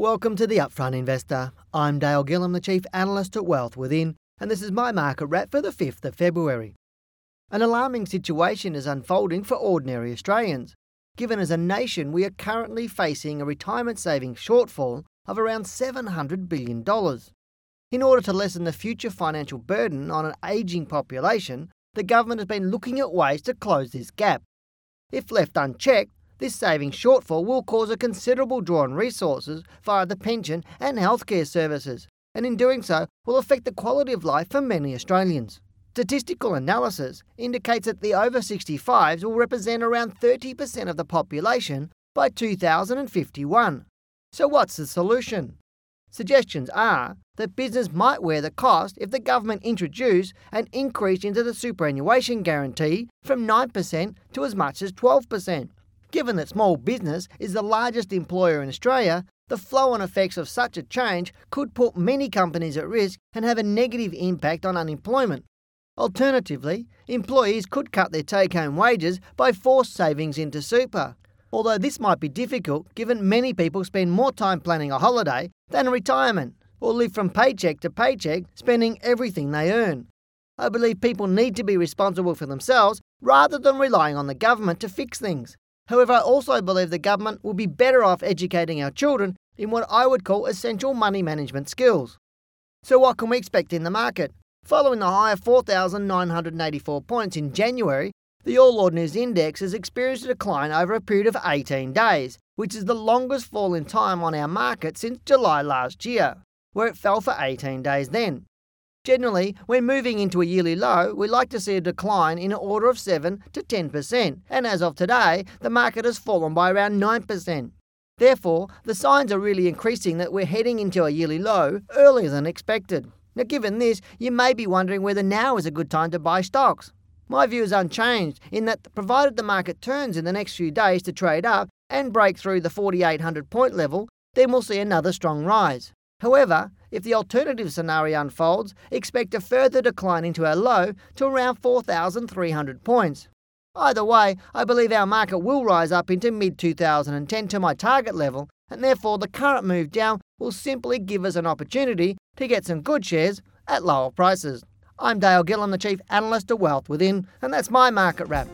Welcome to the Upfront Investor. I'm Dale Gillham, the Chief Analyst at Wealth Within, and this is my market wrap for the 5th of February. An alarming situation is unfolding for ordinary Australians, given as a nation we are currently facing a retirement savings shortfall of around $700 billion. In order to lessen the future financial burden on an ageing population, the government has been looking at ways to close this gap. If left unchecked, this saving shortfall will cause a considerable draw on resources via the pension and healthcare services, and in doing so will affect the quality of life for many Australians. Statistical analysis indicates that the over 65s will represent around 30% of the population by 2051. So, what's the solution? Suggestions are that business might wear the cost if the government introduce an increase into the superannuation guarantee from 9% to as much as 12%. Given that small business is the largest employer in Australia, the flow on effects of such a change could put many companies at risk and have a negative impact on unemployment. Alternatively, employees could cut their take home wages by forced savings into super although this might be difficult given many people spend more time planning a holiday than retirement, or live from paycheck to paycheck, spending everything they earn. I believe people need to be responsible for themselves rather than relying on the government to fix things. However, I also believe the government will be better off educating our children in what I would call essential money management skills. So, what can we expect in the market? Following the high of 4,984 points in January, the All Ordinaries Index has experienced a decline over a period of 18 days, which is the longest fall in time on our market since July last year, where it fell for 18 days then. Generally, when moving into a yearly low, we like to see a decline in an order of 7 to 10%, and as of today, the market has fallen by around 9%. Therefore, the signs are really increasing that we're heading into a yearly low earlier than expected. Now, given this, you may be wondering whether now is a good time to buy stocks. My view is unchanged in that provided the market turns in the next few days to trade up and break through the 4800 point level, then we'll see another strong rise. However, if the alternative scenario unfolds, expect a further decline into our low to around 4,300 points. Either way, I believe our market will rise up into mid 2010 to my target level, and therefore the current move down will simply give us an opportunity to get some good shares at lower prices. I'm Dale Gillham, the Chief Analyst at Wealth Within, and that's my market wrap.